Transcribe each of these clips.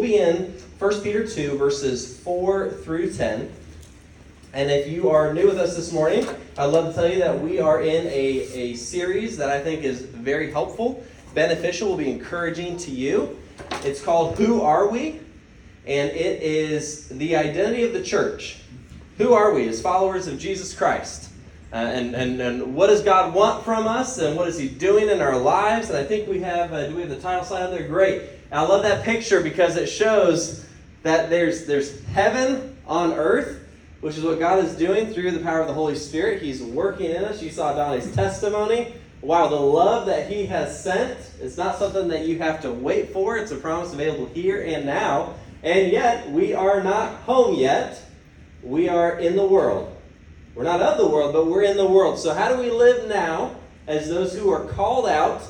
we'll be in 1 Peter 2, verses 4 through 10. And if you are new with us this morning, I'd love to tell you that we are in a, a series that I think is very helpful, beneficial, will be encouraging to you. It's called Who Are We? And it is the identity of the church. Who are we as followers of Jesus Christ? Uh, and, and, and what does God want from us? And what is He doing in our lives? And I think we have, uh, do we have the title slide there? Great. I love that picture because it shows that there's, there's heaven on earth, which is what God is doing through the power of the Holy Spirit. He's working in us. You saw Donnie's testimony. Wow, the love that He has sent, it's not something that you have to wait for. It's a promise available here and now. And yet, we are not home yet. We are in the world. We're not of the world, but we're in the world. So, how do we live now as those who are called out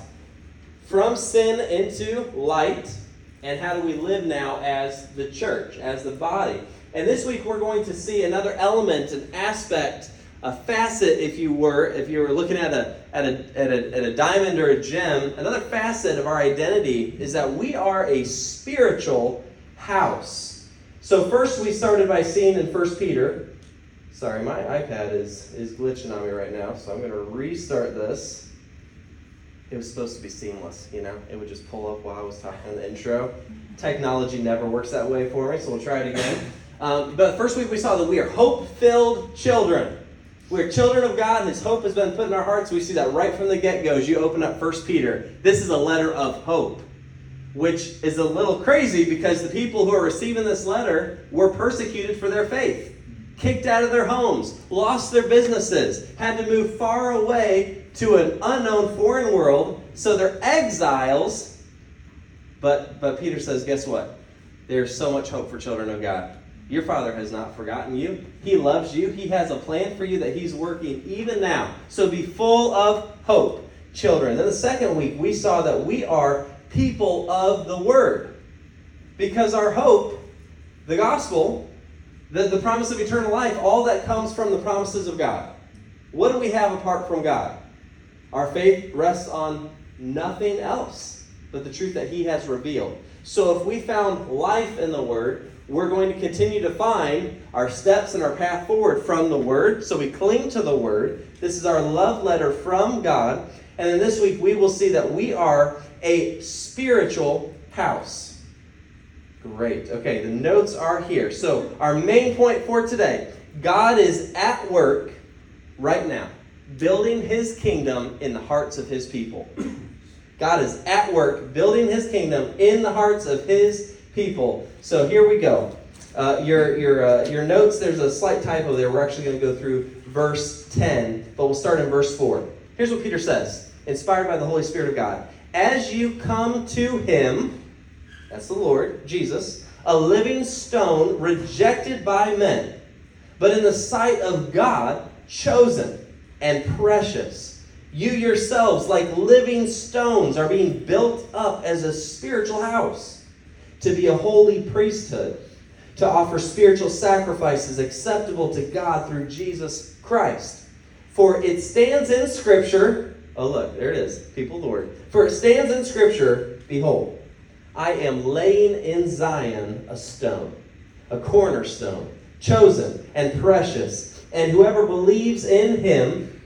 from sin into light? And how do we live now as the church, as the body? And this week we're going to see another element, an aspect, a facet, if you were, if you were looking at a, at a, at a, at a diamond or a gem, another facet of our identity is that we are a spiritual house. So first we started by seeing in 1 Peter Sorry, my iPad is, is glitching on me right now, so I'm going to restart this. It was supposed to be seamless, you know? It would just pull up while I was talking in the intro. Technology never works that way for me, so we'll try it again. Um, but first week we saw that we are hope filled children. We're children of God, and His hope has been put in our hearts. We see that right from the get go as you open up 1 Peter. This is a letter of hope, which is a little crazy because the people who are receiving this letter were persecuted for their faith kicked out of their homes, lost their businesses, had to move far away to an unknown foreign world, so they're exiles. But but Peter says, guess what? There's so much hope for children of God. Your Father has not forgotten you. He loves you. He has a plan for you that He's working even now. So be full of hope, children. Then the second week, we saw that we are people of the Word. Because our hope, the gospel, the, the promise of eternal life, all that comes from the promises of God. What do we have apart from God? Our faith rests on nothing else but the truth that He has revealed. So if we found life in the Word, we're going to continue to find our steps and our path forward from the Word. So we cling to the Word. This is our love letter from God. And then this week we will see that we are a spiritual house. Great. Okay, the notes are here. So, our main point for today God is at work right now, building his kingdom in the hearts of his people. God is at work building his kingdom in the hearts of his people. So, here we go. Uh, your your uh, your notes, there's a slight typo there. We're actually going to go through verse 10, but we'll start in verse 4. Here's what Peter says, inspired by the Holy Spirit of God. As you come to him, that's the Lord, Jesus, a living stone rejected by men, but in the sight of God, chosen and precious. You yourselves, like living stones, are being built up as a spiritual house to be a holy priesthood, to offer spiritual sacrifices acceptable to God through Jesus Christ. For it stands in Scripture, oh, look, there it is, people of the Word. For it stands in Scripture, behold, I am laying in Zion a stone, a cornerstone, chosen and precious, and whoever believes in him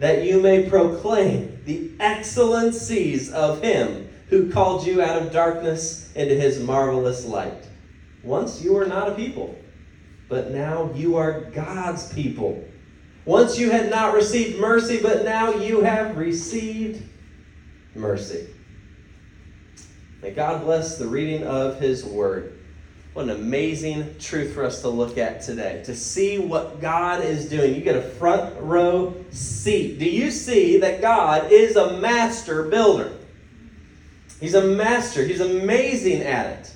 that you may proclaim the excellencies of him who called you out of darkness into his marvelous light. Once you were not a people, but now you are God's people. Once you had not received mercy, but now you have received mercy. May God bless the reading of His Word. What an amazing truth for us to look at today. To see what God is doing. You get a front row seat. Do you see that God is a master builder? He's a master, He's amazing at it.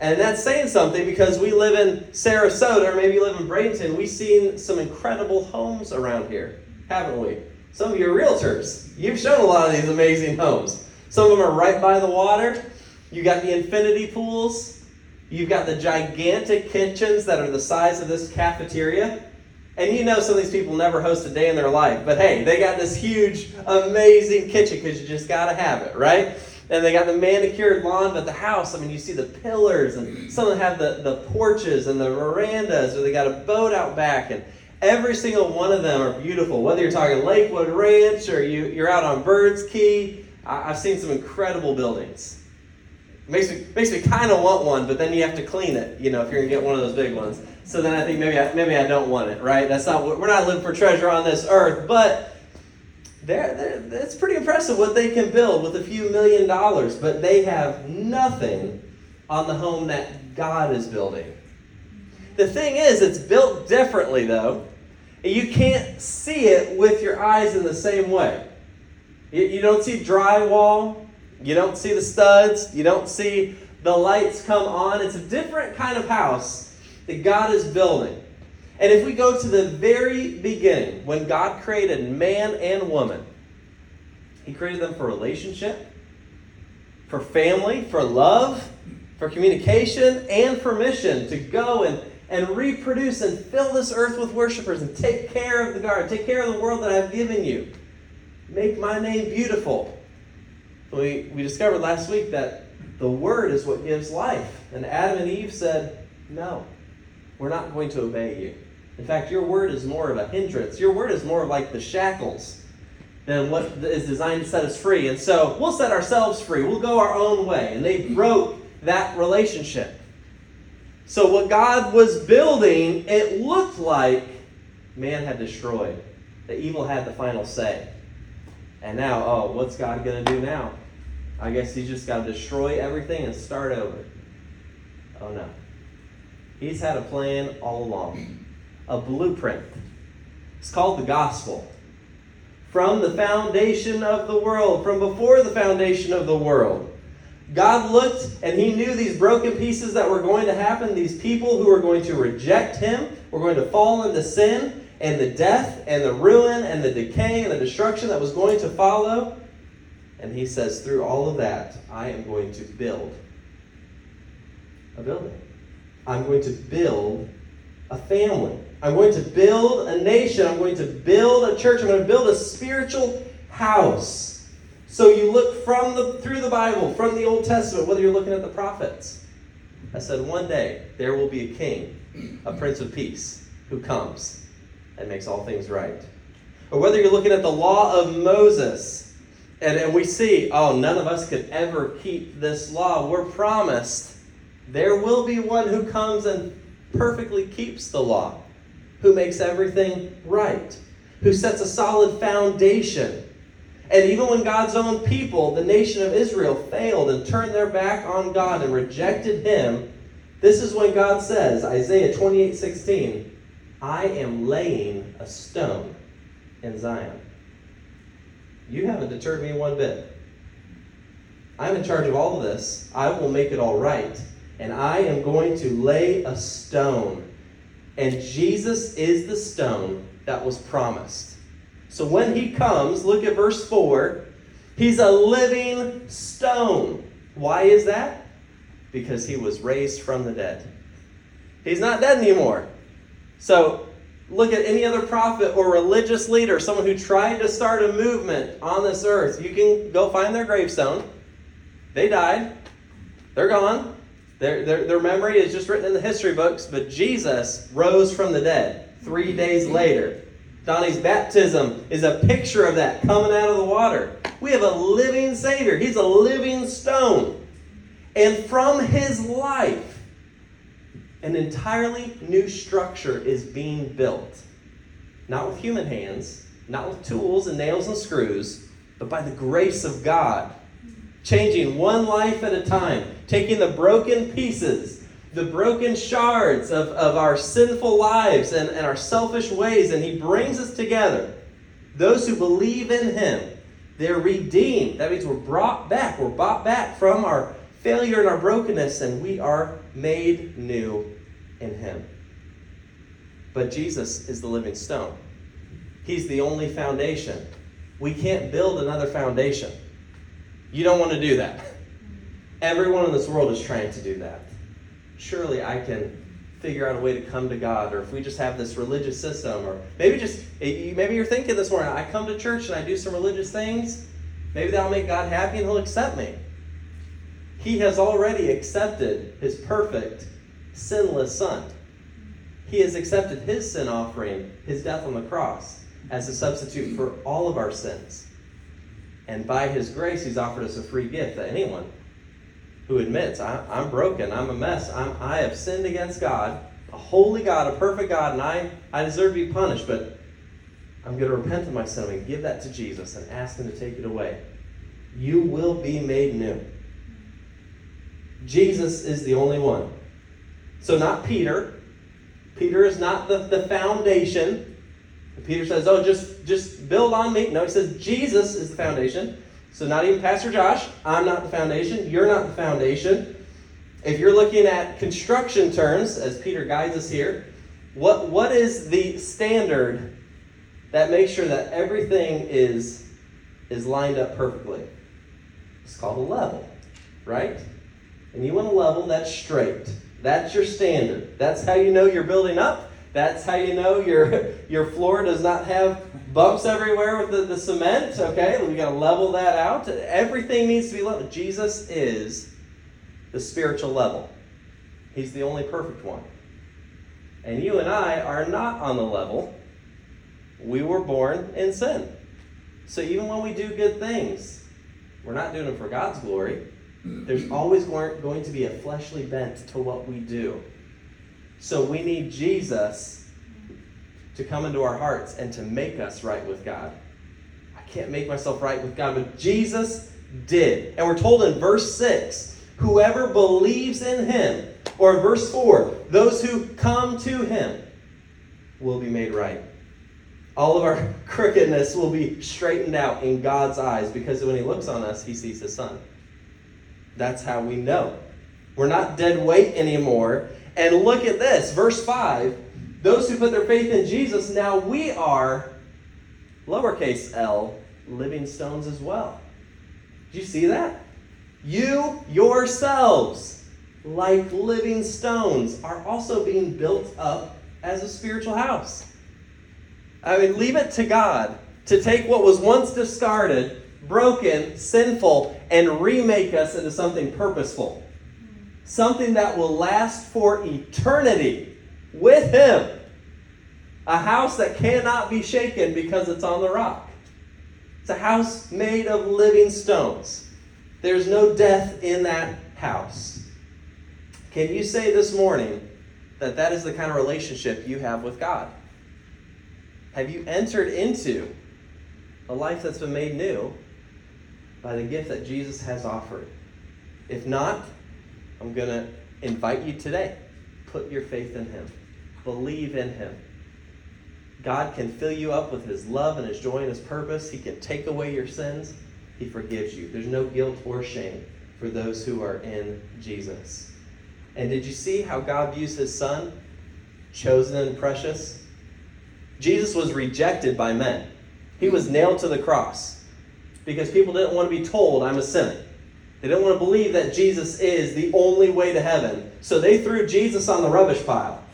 And that's saying something because we live in Sarasota, or maybe you live in Bradenton. We've seen some incredible homes around here, haven't we? Some of you are realtors. You've shown a lot of these amazing homes. Some of them are right by the water. You got the infinity pools. You've got the gigantic kitchens that are the size of this cafeteria. And you know some of these people never host a day in their life. But hey, they got this huge, amazing kitchen because you just got to have it, right? And they got the manicured lawn, but the house, I mean, you see the pillars, and some of them have the, the porches and the verandas, or they got a boat out back. And every single one of them are beautiful. Whether you're talking Lakewood Ranch or you, you're out on Birds Key, I, I've seen some incredible buildings. Makes me makes me kind of want one, but then you have to clean it. You know, if you're gonna get one of those big ones. So then I think maybe I, maybe I don't want it. Right? That's not we're not living for treasure on this earth, but they're, they're, it's pretty impressive what they can build with a few million dollars. But they have nothing on the home that God is building. The thing is, it's built differently though. You can't see it with your eyes in the same way. You, you don't see drywall you don't see the studs, you don't see the lights come on. It's a different kind of house that God is building. And if we go to the very beginning, when God created man and woman, He created them for relationship, for family, for love, for communication, and for mission to go and, and reproduce and fill this earth with worshipers and take care of the garden, take care of the world that I've given you. Make my name beautiful. We, we discovered last week that the Word is what gives life. And Adam and Eve said, No, we're not going to obey you. In fact, your word is more of a hindrance. Your word is more like the shackles than what is designed to set us free. And so we'll set ourselves free. We'll go our own way. And they broke that relationship. So what God was building, it looked like man had destroyed. The evil had the final say. And now, oh, what's God going to do now? I guess he's just got to destroy everything and start over. Oh no. He's had a plan all along, a blueprint. It's called the gospel. From the foundation of the world, from before the foundation of the world, God looked and he knew these broken pieces that were going to happen, these people who were going to reject him, were going to fall into sin, and the death and the ruin and the decay and the destruction that was going to follow. And he says, through all of that, I am going to build a building. I'm going to build a family. I'm going to build a nation. I'm going to build a church. I'm going to build a spiritual house. So you look from the through the Bible, from the Old Testament, whether you're looking at the prophets. I said, one day there will be a king, a prince of peace, who comes and makes all things right. Or whether you're looking at the law of Moses, and, and we see, oh, none of us could ever keep this law. We're promised there will be one who comes and perfectly keeps the law, who makes everything right, who sets a solid foundation. And even when God's own people, the nation of Israel, failed and turned their back on God and rejected Him, this is when God says, Isaiah 28 16, I am laying a stone in Zion. You haven't deterred me one bit. I'm in charge of all of this. I will make it all right. And I am going to lay a stone. And Jesus is the stone that was promised. So when he comes, look at verse 4. He's a living stone. Why is that? Because he was raised from the dead. He's not dead anymore. So look at any other prophet or religious leader, someone who tried to start a movement on this earth. You can go find their gravestone. They died. They're gone. Their, their, their memory is just written in the history books, but Jesus rose from the dead three days later. Donnie's baptism is a picture of that coming out of the water. We have a living Savior. He's a living stone. And from his life, an entirely new structure is being built. Not with human hands, not with tools and nails and screws, but by the grace of God. Changing one life at a time, taking the broken pieces, the broken shards of, of our sinful lives and, and our selfish ways, and He brings us together. Those who believe in Him, they're redeemed. That means we're brought back, we're bought back from our failure and our brokenness, and we are made new in Him. But Jesus is the living stone. He's the only foundation. We can't build another foundation. You don't want to do that. Everyone in this world is trying to do that. Surely I can figure out a way to come to God, or if we just have this religious system, or maybe just maybe you're thinking this morning, I come to church and I do some religious things, maybe that'll make God happy and He'll accept me. He has already accepted His perfect, sinless Son. He has accepted His sin offering, His death on the cross, as a substitute for all of our sins. And by His grace, He's offered us a free gift that anyone who admits, I, am broken, I'm a mess, I'm, I have sinned against God, a holy God, a perfect God, and I, I deserve to be punished, but I'm going to repent of my sin. To give that to Jesus and ask Him to take it away. You will be made new. Jesus is the only one. So, not Peter. Peter is not the, the foundation. Peter says, Oh, just, just build on me. No, he says, Jesus is the foundation. So, not even Pastor Josh. I'm not the foundation. You're not the foundation. If you're looking at construction terms, as Peter guides us here, what, what is the standard that makes sure that everything is, is lined up perfectly? It's called a level, right? And you want a level that's straight. That's your standard. That's how you know you're building up. That's how you know your, your floor does not have bumps everywhere with the, the cement. Okay, we got to level that out. Everything needs to be level. Jesus is the spiritual level. He's the only perfect one. And you and I are not on the level. We were born in sin. So even when we do good things, we're not doing them for God's glory. Mm-hmm. There's always going to be a fleshly bent to what we do. So we need Jesus to come into our hearts and to make us right with God. I can't make myself right with God, but Jesus did. And we're told in verse 6 whoever believes in him, or in verse 4, those who come to him will be made right. All of our crookedness will be straightened out in God's eyes because when he looks on us, he sees his son. That's how we know. We're not dead weight anymore. And look at this, verse 5. Those who put their faith in Jesus, now we are, lowercase l, living stones as well. Do you see that? You yourselves, like living stones, are also being built up as a spiritual house. I mean, leave it to God to take what was once discarded broken, sinful, and remake us into something purposeful. Something that will last for eternity with Him. A house that cannot be shaken because it's on the rock. It's a house made of living stones. There's no death in that house. Can you say this morning that that is the kind of relationship you have with God? Have you entered into a life that's been made new by the gift that Jesus has offered. If not, I'm going to invite you today. Put your faith in Him, believe in Him. God can fill you up with His love and His joy and His purpose. He can take away your sins. He forgives you. There's no guilt or shame for those who are in Jesus. And did you see how God views His Son? Chosen and precious. Jesus was rejected by men, He was nailed to the cross because people didn't want to be told I'm a sinner. They didn't want to believe that Jesus is the only way to heaven. So they threw Jesus on the rubbish pile.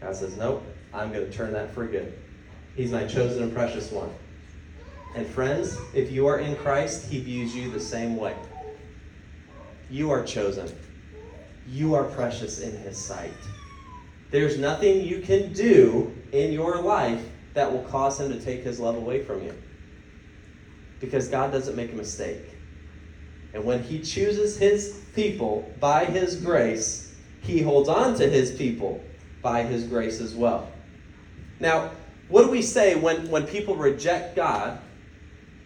God says, Nope, I'm going to turn that for good. He's my chosen and precious one. And friends, if you are in Christ, He views you the same way. You are chosen, you are precious in His sight. There's nothing you can do in your life that will cause Him to take His love away from you because God doesn't make a mistake. And when He chooses His people by His grace, He holds on to His people by His grace as well. Now, what do we say when, when people reject God?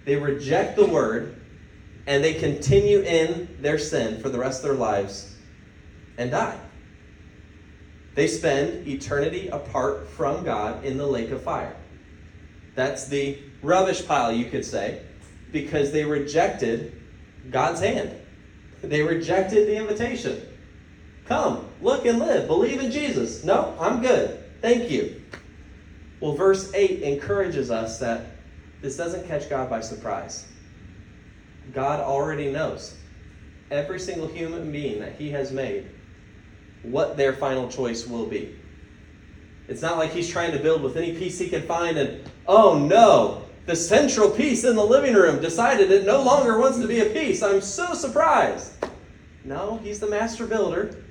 They reject the Word and they continue in their sin for the rest of their lives and die. They spend eternity apart from God in the lake of fire. That's the rubbish pile, you could say because they rejected God's hand. They rejected the invitation. Come, look and live. Believe in Jesus. No, I'm good. Thank you. Well, verse 8 encourages us that this doesn't catch God by surprise. God already knows every single human being that He has made what their final choice will be. It's not like He's trying to build with any piece He can find and, oh no, the central piece in the living room decided it no longer wants to be a piece. I'm so surprised. No, He's the master builder.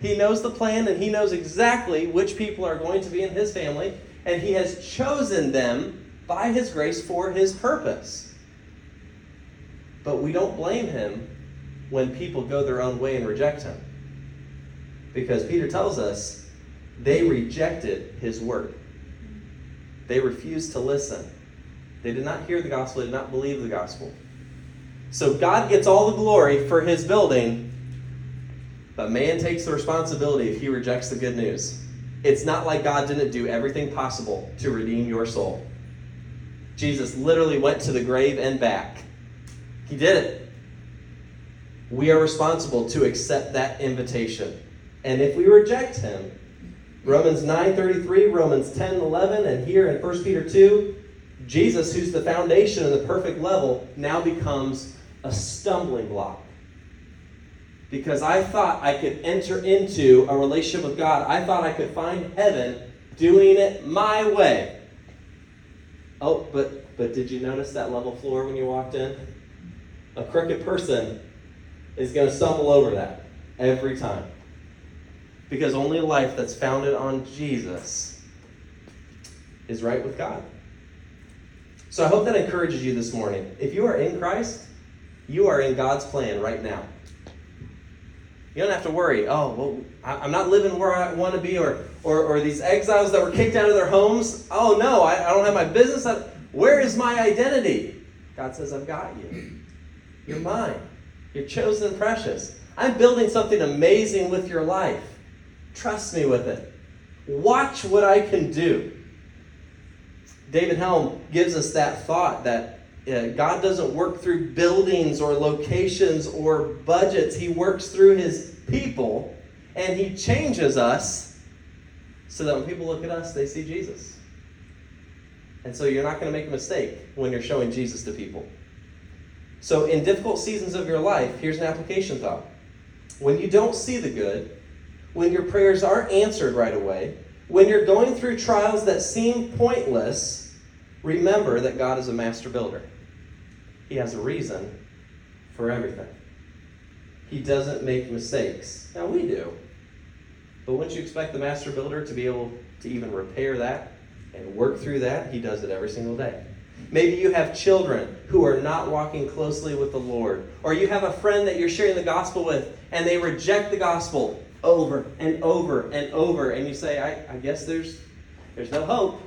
He knows the plan and He knows exactly which people are going to be in His family, and He has chosen them by His grace for His purpose. But we don't blame Him when people go their own way and reject Him. Because Peter tells us they rejected His word, they refused to listen. They did not hear the gospel, they did not believe the gospel. So God gets all the glory for His building, but man takes the responsibility if he rejects the good news. It's not like God didn't do everything possible to redeem your soul. Jesus literally went to the grave and back. He did it. We are responsible to accept that invitation. And if we reject him, Romans 9:33, Romans 10:11, and here in 1 Peter 2, Jesus, who's the foundation and the perfect level, now becomes a stumbling block. Because I thought I could enter into a relationship with God. I thought I could find heaven doing it my way. Oh, but but did you notice that level floor when you walked in? A crooked person is going to stumble over that every time. Because only life that's founded on Jesus is right with God. So I hope that encourages you this morning. If you are in Christ, you are in God's plan right now. You don't have to worry, oh, well, I'm not living where I want to be, or, or, or these exiles that were kicked out of their homes. Oh, no, I, I don't have my business. Where is my identity? God says, I've got you. You're mine. You're chosen and precious. I'm building something amazing with your life. Trust me with it. Watch what I can do. David Helm gives us that thought that uh, God doesn't work through buildings or locations or budgets. He works through his people and he changes us so that when people look at us, they see Jesus. And so you're not going to make a mistake when you're showing Jesus to people. So, in difficult seasons of your life, here's an application thought. When you don't see the good, when your prayers aren't answered right away, when you're going through trials that seem pointless, remember that God is a master builder. He has a reason for everything. He doesn't make mistakes. Now, we do. But wouldn't you expect the master builder to be able to even repair that and work through that? He does it every single day. Maybe you have children who are not walking closely with the Lord. Or you have a friend that you're sharing the gospel with and they reject the gospel over and over and over. And you say, I, I guess there's, there's no hope.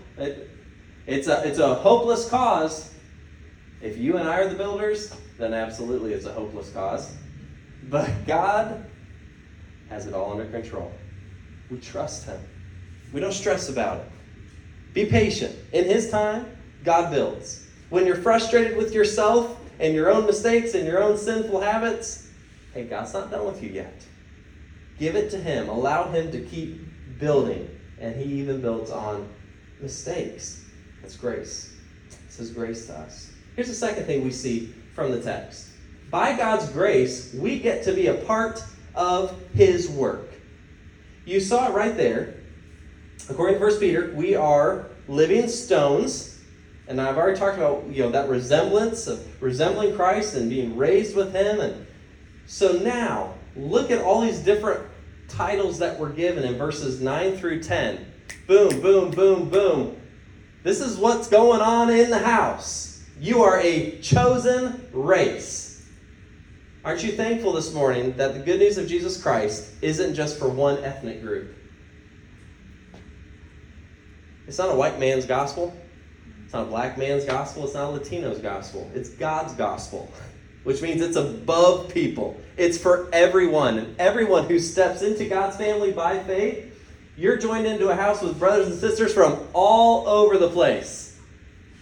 It's, a, it's a hopeless cause. If you and I are the builders, then absolutely it's a hopeless cause. But God has it all under control. We trust Him. We don't stress about it. Be patient. In His time, God builds. When you're frustrated with yourself and your own mistakes and your own sinful habits, hey, God's not done with you yet. Give it to Him. Allow Him to keep building. And He even builds on mistakes. That's grace. This is grace to us. Here's the second thing we see from the text. By God's grace, we get to be a part of His work. You saw it right there. According to 1 Peter, we are living stones and I've already talked about you know that resemblance of resembling Christ and being raised with Him. And so now look at all these different titles that were given in verses 9 through 10. Boom, boom, boom, boom. This is what's going on in the house. You are a chosen race. Aren't you thankful this morning that the good news of Jesus Christ isn't just for one ethnic group? It's not a white man's gospel. It's not a black man's gospel. It's not a Latino's gospel. It's God's gospel, which means it's above people. It's for everyone. And everyone who steps into God's family by faith, you're joined into a house with brothers and sisters from all over the place.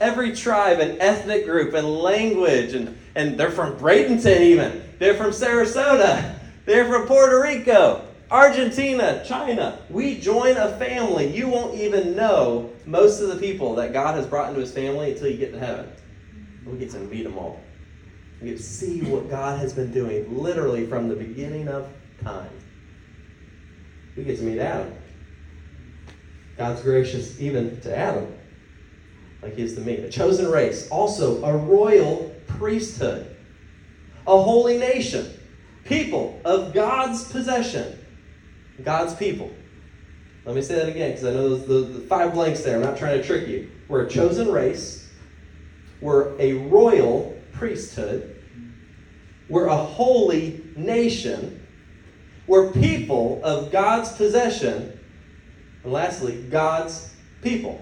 Every tribe and ethnic group and language, and, and they're from Bradenton even. They're from Sarasota. They're from Puerto Rico. Argentina, China. We join a family. You won't even know most of the people that God has brought into his family until you get to heaven. We get to meet them all. We get to see what God has been doing literally from the beginning of time. We get to meet Adam. God's gracious even to Adam, like he is to me. A chosen race, also a royal priesthood, a holy nation, people of God's possession, God's people. Let me say that again because I know the, the five blanks there. I'm not trying to trick you. We're a chosen race, we're a royal priesthood, we're a holy nation, we're people of God's possession, and lastly, God's people.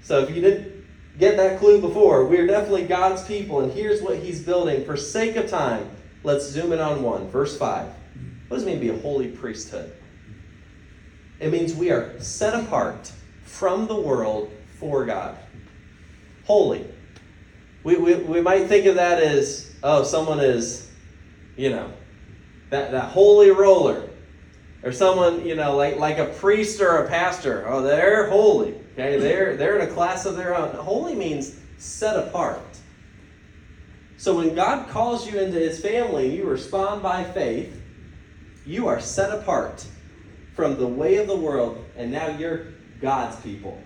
So if you didn't get that clue before, we're definitely God's people, and here's what He's building. For sake of time, let's zoom in on one. Verse 5. What does it mean to be a holy priesthood? It means we are set apart from the world for God. Holy. We, we, we might think of that as, oh, someone is, you know, that, that holy roller. Or someone, you know, like, like a priest or a pastor. Oh, they're holy. Okay, they're, they're in a class of their own. Holy means set apart. So when God calls you into his family, you respond by faith, you are set apart from the way of the world, and now you're God's people.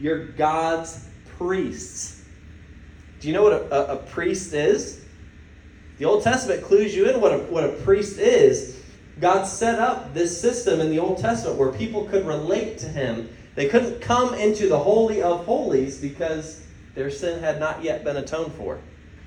You're God's priests. Do you know what a, a, a priest is? The Old Testament clues you in what a, what a priest is. God set up this system in the Old Testament where people could relate to him. They couldn't come into the Holy of Holies because their sin had not yet been atoned for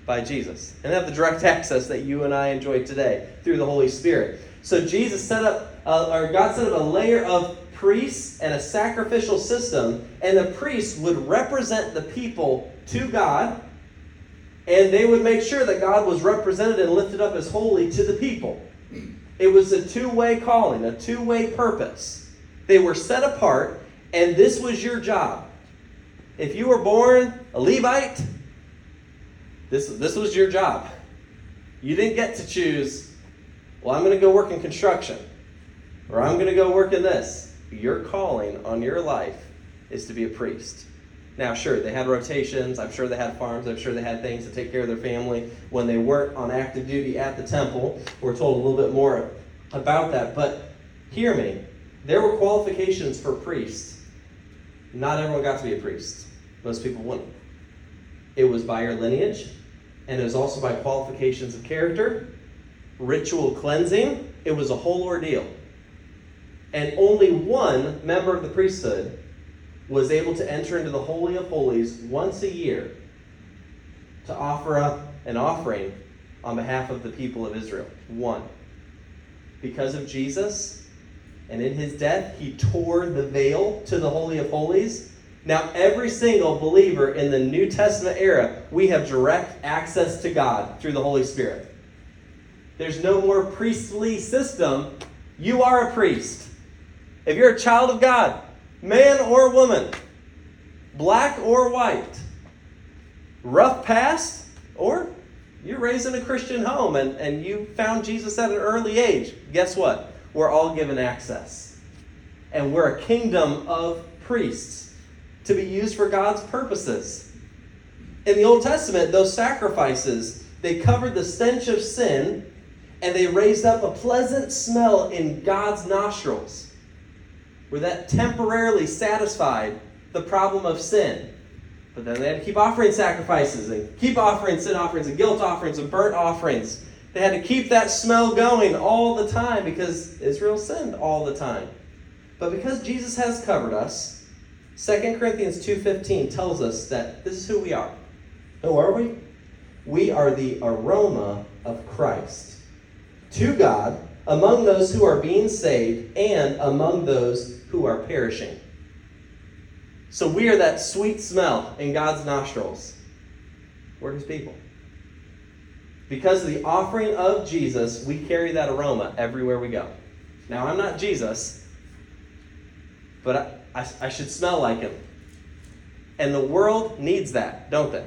by Jesus. And have the direct access that you and I enjoy today through the Holy Spirit. So Jesus set up, uh, or God set up a layer of priests and a sacrificial system, and the priests would represent the people to God, and they would make sure that God was represented and lifted up as holy to the people. It was a two way calling, a two way purpose. They were set apart, and this was your job. If you were born a Levite, this, this was your job. You didn't get to choose, well, I'm going to go work in construction, or I'm going to go work in this. Your calling on your life is to be a priest. Now, sure, they had rotations. I'm sure they had farms. I'm sure they had things to take care of their family when they weren't on active duty at the temple. We're told a little bit more about that. But hear me there were qualifications for priests. Not everyone got to be a priest, most people wouldn't. It was by your lineage, and it was also by qualifications of character, ritual cleansing. It was a whole ordeal. And only one member of the priesthood was able to enter into the Holy of Holies once a year to offer up an offering on behalf of the people of Israel. One. Because of Jesus and in his death, he tore the veil to the Holy of Holies. Now, every single believer in the New Testament era, we have direct access to God through the Holy Spirit. There's no more priestly system. You are a priest. If you're a child of God, man or woman, black or white, rough past, or you're raised in a Christian home and, and you found Jesus at an early age, guess what? We're all given access. And we're a kingdom of priests to be used for God's purposes. In the Old Testament, those sacrifices, they covered the stench of sin and they raised up a pleasant smell in God's nostrils where that temporarily satisfied the problem of sin. But then they had to keep offering sacrifices and keep offering sin offerings and guilt offerings and burnt offerings. They had to keep that smell going all the time because Israel sinned all the time. But because Jesus has covered us, 2 Corinthians 2:15 tells us that this is who we are. Who are we? We are the aroma of Christ to God among those who are being saved and among those who are perishing. So we are that sweet smell in God's nostrils. We're his people. Because of the offering of Jesus, we carry that aroma everywhere we go. Now, I'm not Jesus, but I, I, I should smell like him. And the world needs that, don't they?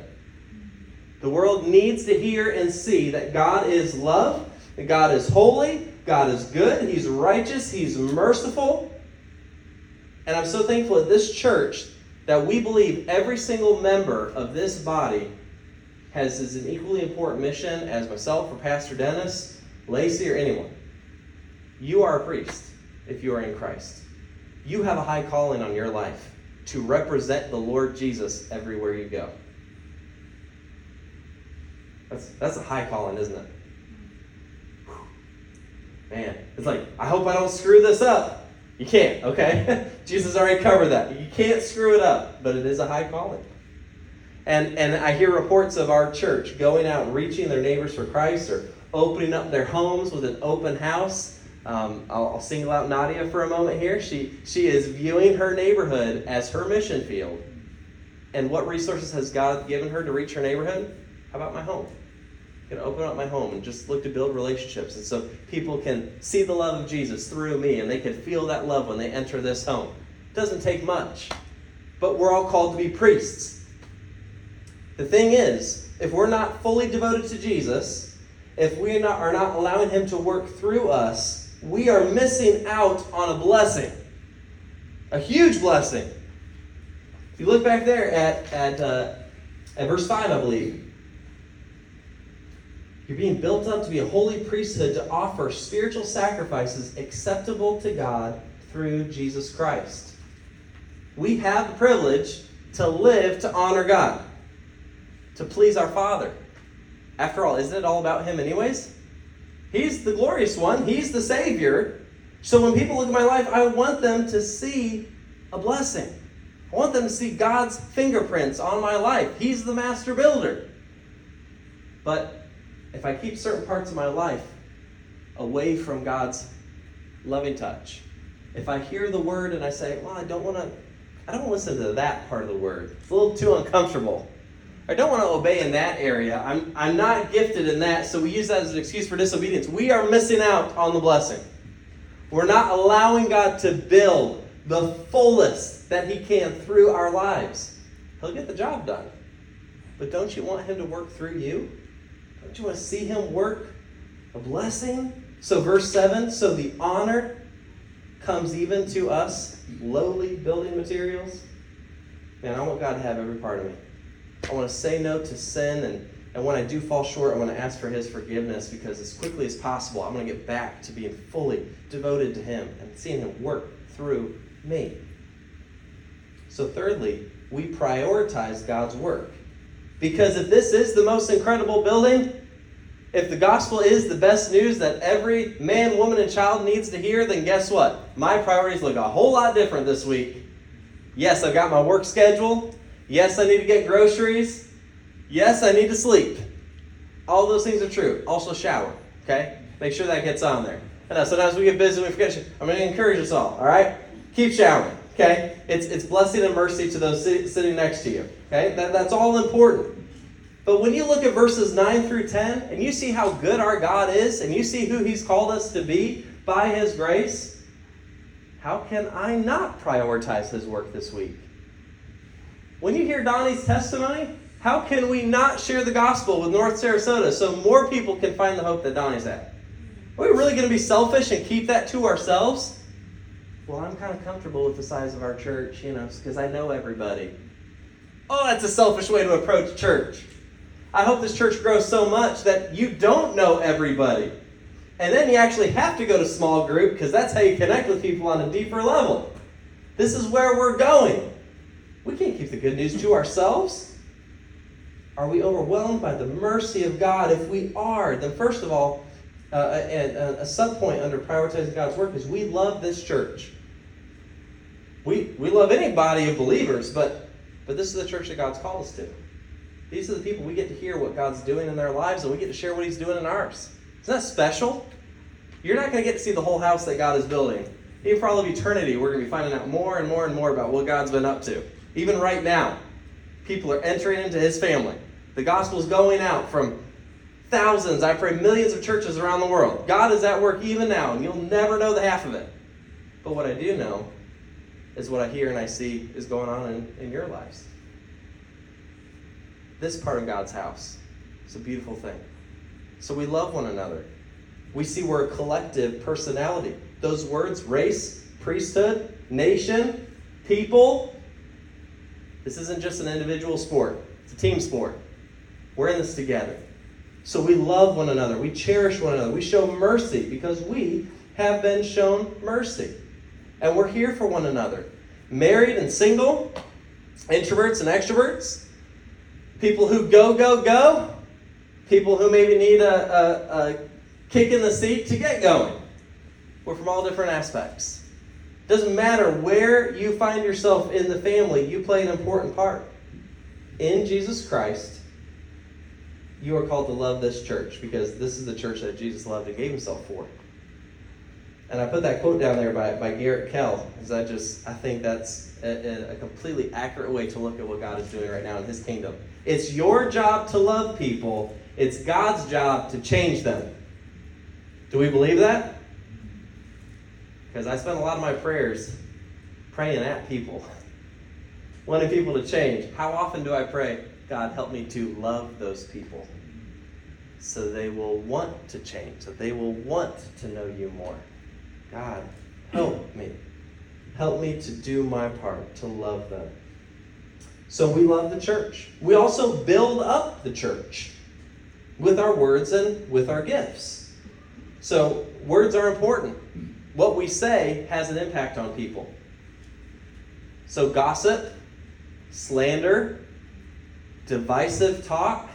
The world needs to hear and see that God is love, that God is holy, God is good, He's righteous, He's merciful. And I'm so thankful at this church that we believe every single member of this body has as an equally important mission as myself or Pastor Dennis, Lacey, or anyone. You are a priest if you are in Christ. You have a high calling on your life to represent the Lord Jesus everywhere you go. That's, that's a high calling, isn't it? Man, it's like, I hope I don't screw this up. You can't, okay? Jesus already covered that. You can't screw it up, but it is a high calling. And, and I hear reports of our church going out and reaching their neighbors for Christ or opening up their homes with an open house. Um, I'll, I'll, single out Nadia for a moment here. She, she is viewing her neighborhood as her mission field. And what resources has God given her to reach her neighborhood? How about my home? Can open up my home and just look to build relationships. And so people can see the love of Jesus through me and they can feel that love when they enter this home. It doesn't take much, but we're all called to be priests. The thing is, if we're not fully devoted to Jesus, if we are not, are not allowing Him to work through us, we are missing out on a blessing. A huge blessing. If you look back there at, at, uh, at verse 5, I believe, you're being built up to be a holy priesthood to offer spiritual sacrifices acceptable to God through Jesus Christ. We have the privilege to live to honor God, to please our Father. After all, isn't it all about Him, anyways? He's the glorious one, He's the Savior. So when people look at my life, I want them to see a blessing. I want them to see God's fingerprints on my life. He's the master builder. But if I keep certain parts of my life away from God's loving touch, if I hear the word and I say, well, I don't want to, I don't want to listen to that part of the word. It's a little too uncomfortable. I don't want to obey in that area. I'm, I'm not gifted in that, so we use that as an excuse for disobedience. We are missing out on the blessing. We're not allowing God to build the fullest that He can through our lives. He'll get the job done. But don't you want Him to work through you? Don't you want to see him work a blessing? So, verse 7 so the honor comes even to us, lowly building materials. Man, I want God to have every part of me. I want to say no to sin, and, and when I do fall short, I want to ask for His forgiveness because as quickly as possible, I'm going to get back to being fully devoted to Him and seeing Him work through me. So, thirdly, we prioritize God's work. Because if this is the most incredible building, if the gospel is the best news that every man, woman, and child needs to hear, then guess what? My priorities look a whole lot different this week. Yes, I've got my work schedule. Yes, I need to get groceries. Yes, I need to sleep. All those things are true. Also, shower. Okay? Make sure that gets on there. I know sometimes we get busy and we forget. I'm going to encourage us all. All right? Keep showering. Okay? It's, it's blessing and mercy to those sitting next to you. Okay? That, that's all important. But when you look at verses 9 through 10 and you see how good our God is and you see who He's called us to be by His grace, how can I not prioritize His work this week? When you hear Donnie's testimony, how can we not share the gospel with North Sarasota so more people can find the hope that Donnie's at? Are we really going to be selfish and keep that to ourselves? Well, I'm kind of comfortable with the size of our church, you know, because I know everybody. Oh, that's a selfish way to approach church. I hope this church grows so much that you don't know everybody. And then you actually have to go to small group because that's how you connect with people on a deeper level. This is where we're going. We can't keep the good news to ourselves. Are we overwhelmed by the mercy of God? If we are, then first of all, uh, a, a, a sub point under prioritizing God's work is we love this church. We, we love any body of believers, but, but this is the church that God's called us to. These are the people we get to hear what God's doing in their lives, and we get to share what He's doing in ours. Isn't that special? You're not going to get to see the whole house that God is building. Even for all of eternity, we're going to be finding out more and more and more about what God's been up to. Even right now, people are entering into His family. The gospel is going out from thousands, I pray millions of churches around the world. God is at work even now, and you'll never know the half of it. But what I do know is what I hear and I see is going on in, in your lives this part of God's house. is a beautiful thing. So we love one another. We see we're a collective personality. Those words, race, priesthood, nation, people, this isn't just an individual sport, it's a team sport. We're in this together. So we love one another, we cherish one another, we show mercy because we have been shown mercy. And we're here for one another. Married and single, introverts and extroverts, people who go, go, go, people who maybe need a, a, a kick in the seat to get going. We're from all different aspects. Doesn't matter where you find yourself in the family, you play an important part. In Jesus Christ, you are called to love this church because this is the church that Jesus loved and gave himself for. And I put that quote down there by, by Garrett Kell because I just I think that's a, a completely accurate way to look at what God is doing right now in His kingdom. It's your job to love people. It's God's job to change them. Do we believe that? Because I spend a lot of my prayers praying at people, wanting people to change. How often do I pray, God, help me to love those people so they will want to change, so they will want to know you more? God, help me. Help me to do my part to love them. So we love the church. We also build up the church with our words and with our gifts. So words are important what we say has an impact on people. So, gossip, slander, divisive talk,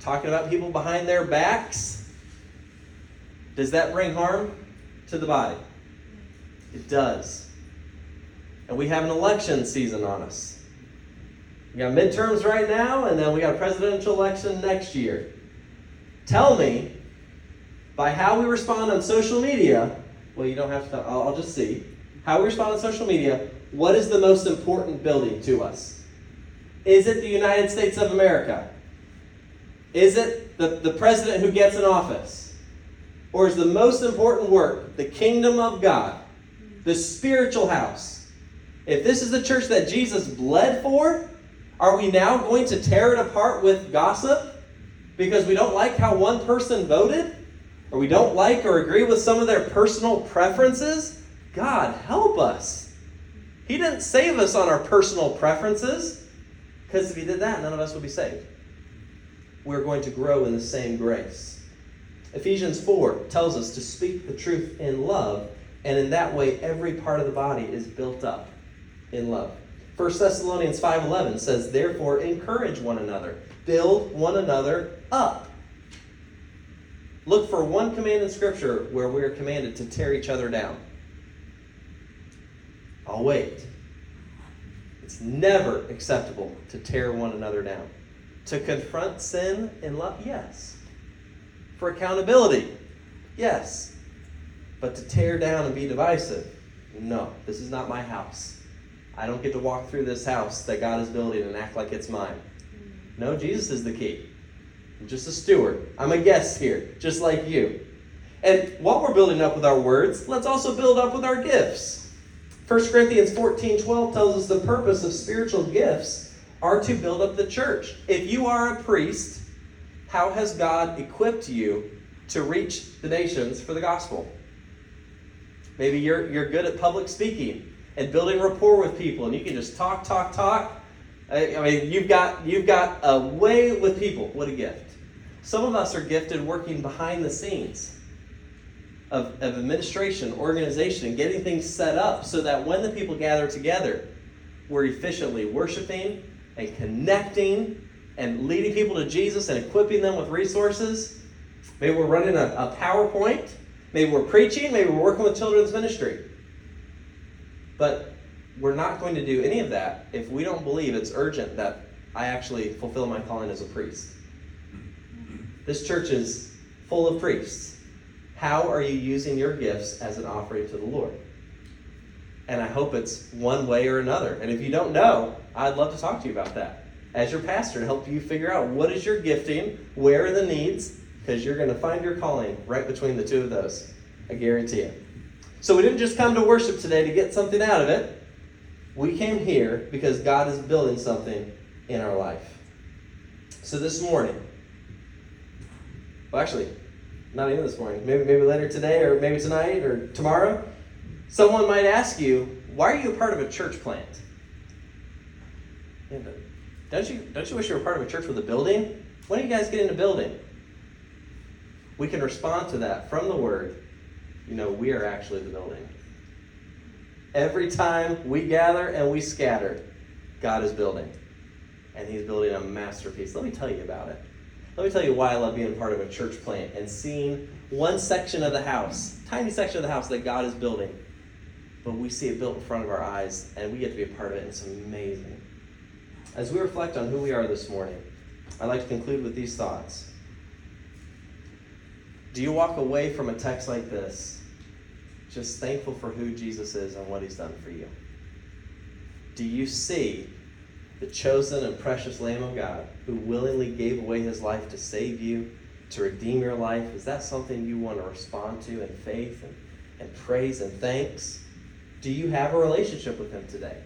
talking about people behind their backs, does that bring harm to the body? It does. And we have an election season on us. We got midterms right now, and then we got a presidential election next year. Tell me, by how we respond on social media, well, you don't have to, I'll, I'll just see. How we respond on social media, what is the most important building to us? Is it the United States of America? Is it the, the president who gets in office? Or is the most important work the kingdom of God, the spiritual house? If this is the church that Jesus bled for, are we now going to tear it apart with gossip because we don't like how one person voted? or we don't like or agree with some of their personal preferences, God, help us. He didn't save us on our personal preferences, because if He did that, none of us would be saved. We're going to grow in the same grace. Ephesians 4 tells us to speak the truth in love, and in that way, every part of the body is built up in love. 1 Thessalonians 5:11 says, "Therefore encourage one another, build one another up." Look for one command in Scripture where we are commanded to tear each other down. I'll wait. It's never acceptable to tear one another down. To confront sin in love, yes. For accountability, yes. But to tear down and be divisive, no. This is not my house. I don't get to walk through this house that God is building and act like it's mine. No, Jesus is the key. I'm just a steward. I'm a guest here, just like you. And while we're building up with our words, let's also build up with our gifts. 1 Corinthians 14 12 tells us the purpose of spiritual gifts are to build up the church. If you are a priest, how has God equipped you to reach the nations for the gospel? Maybe you're, you're good at public speaking and building rapport with people, and you can just talk, talk, talk. I, I mean, you've got, you've got a way with people. What a gift. Some of us are gifted working behind the scenes of, of administration, organization, and getting things set up so that when the people gather together, we're efficiently worshiping and connecting and leading people to Jesus and equipping them with resources. Maybe we're running a, a PowerPoint. Maybe we're preaching. Maybe we're working with children's ministry. But we're not going to do any of that if we don't believe it's urgent that I actually fulfill my calling as a priest. This church is full of priests. How are you using your gifts as an offering to the Lord? And I hope it's one way or another. And if you don't know, I'd love to talk to you about that as your pastor to help you figure out what is your gifting, where are the needs, because you're going to find your calling right between the two of those. I guarantee it. So we didn't just come to worship today to get something out of it. We came here because God is building something in our life. So this morning, well, actually, not even this morning, maybe, maybe later today or maybe tonight or tomorrow, someone might ask you, why are you a part of a church plant? Don't you, don't you wish you were part of a church with a building? When do you guys get into building? We can respond to that from the word. You know, we are actually the building. Every time we gather and we scatter, God is building. And He's building a masterpiece. Let me tell you about it. Let me tell you why I love being part of a church plant and seeing one section of the house, tiny section of the house that God is building. But we see it built in front of our eyes and we get to be a part of it. It's amazing. As we reflect on who we are this morning, I'd like to conclude with these thoughts. Do you walk away from a text like this just thankful for who Jesus is and what he's done for you? Do you see the chosen and precious Lamb of God who willingly gave away his life to save you, to redeem your life? Is that something you want to respond to in faith and, and praise and thanks? Do you have a relationship with him today?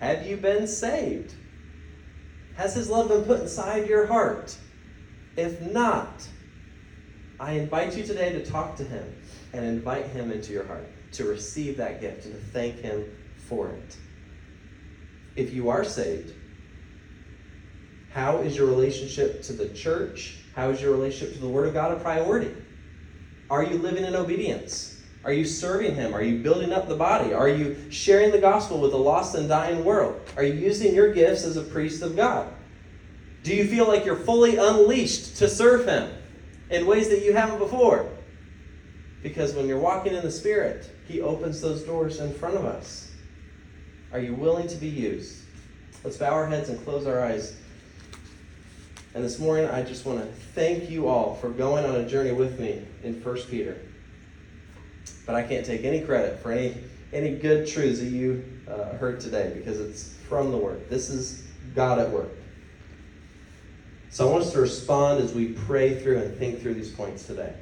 Have you been saved? Has his love been put inside your heart? If not, I invite you today to talk to him and invite him into your heart to receive that gift and to thank him for it. If you are saved, how is your relationship to the church? How is your relationship to the Word of God a priority? Are you living in obedience? Are you serving Him? Are you building up the body? Are you sharing the gospel with a lost and dying world? Are you using your gifts as a priest of God? Do you feel like you're fully unleashed to serve Him in ways that you haven't before? Because when you're walking in the Spirit, He opens those doors in front of us. Are you willing to be used? Let's bow our heads and close our eyes. And this morning, I just want to thank you all for going on a journey with me in 1 Peter. But I can't take any credit for any, any good truths that you uh, heard today because it's from the Word. This is God at work. So I want us to respond as we pray through and think through these points today.